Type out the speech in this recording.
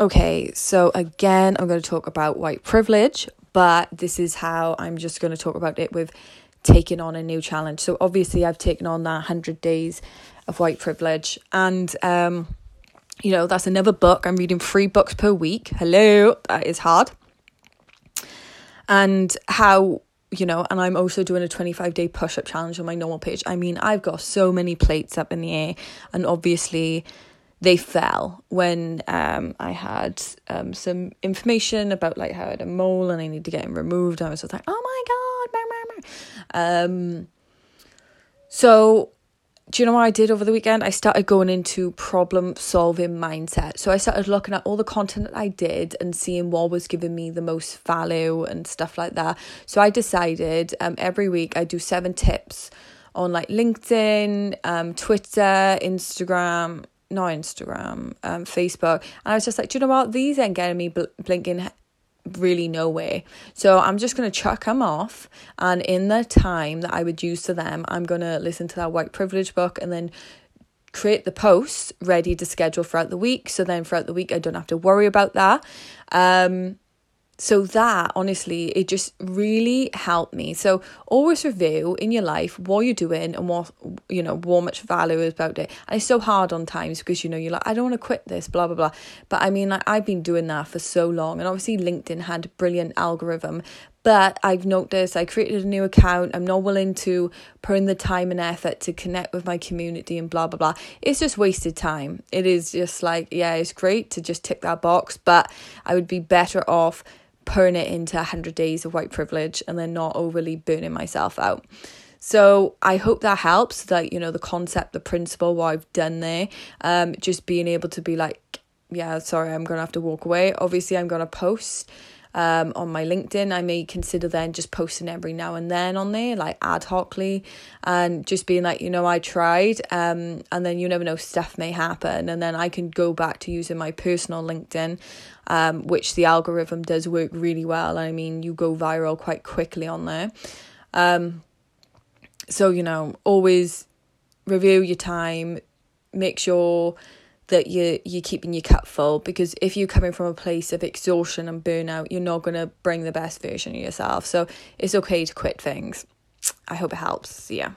Okay, so again, I'm going to talk about white privilege, but this is how I'm just going to talk about it with taking on a new challenge. So obviously, I've taken on that 100 days of white privilege, and um, you know, that's another book. I'm reading three books per week. Hello, that is hard. And how you know, and I'm also doing a 25 day push up challenge on my normal page. I mean, I've got so many plates up in the air, and obviously, they fell when um, I had um, some information about like how I had a mole and I need to get him removed. I was like, oh my god, um, so do you know what I did over the weekend? I started going into problem solving mindset. So I started looking at all the content that I did and seeing what was giving me the most value and stuff like that. So I decided um, every week I do seven tips on like LinkedIn, um, Twitter, Instagram, not Instagram, um, Facebook. And I was just like, do you know what? These ain't getting me bl- blinking really nowhere. So I'm just going to chuck them off. And in the time that I would use to them, I'm going to listen to that white privilege book and then create the posts ready to schedule throughout the week. So then throughout the week, I don't have to worry about that. Um, so that honestly it just really helped me so always review in your life what you're doing and what you know what much value is about it and it's so hard on times because you know you're like i don't want to quit this blah blah blah but i mean like i've been doing that for so long and obviously linkedin had a brilliant algorithm but I've noticed I created a new account. I'm not willing to put in the time and effort to connect with my community and blah blah blah. It's just wasted time. It is just like, yeah, it's great to just tick that box, but I would be better off putting it into 100 days of white privilege and then not overly burning myself out. So I hope that helps. Like, you know, the concept, the principle, what I've done there. Um, just being able to be like, yeah, sorry, I'm gonna have to walk away. Obviously, I'm gonna post um on my LinkedIn. I may consider then just posting every now and then on there, like ad hocly, and just being like, you know, I tried. Um, and then you never know, stuff may happen, and then I can go back to using my personal LinkedIn um, which the algorithm does work really well. I mean, you go viral quite quickly on there. Um, so, you know, always review your time, make sure that you you're keeping your cup full because if you're coming from a place of exhaustion and burnout, you're not to bring the best version of yourself. So it's okay to quit things. I hope it helps. Yeah.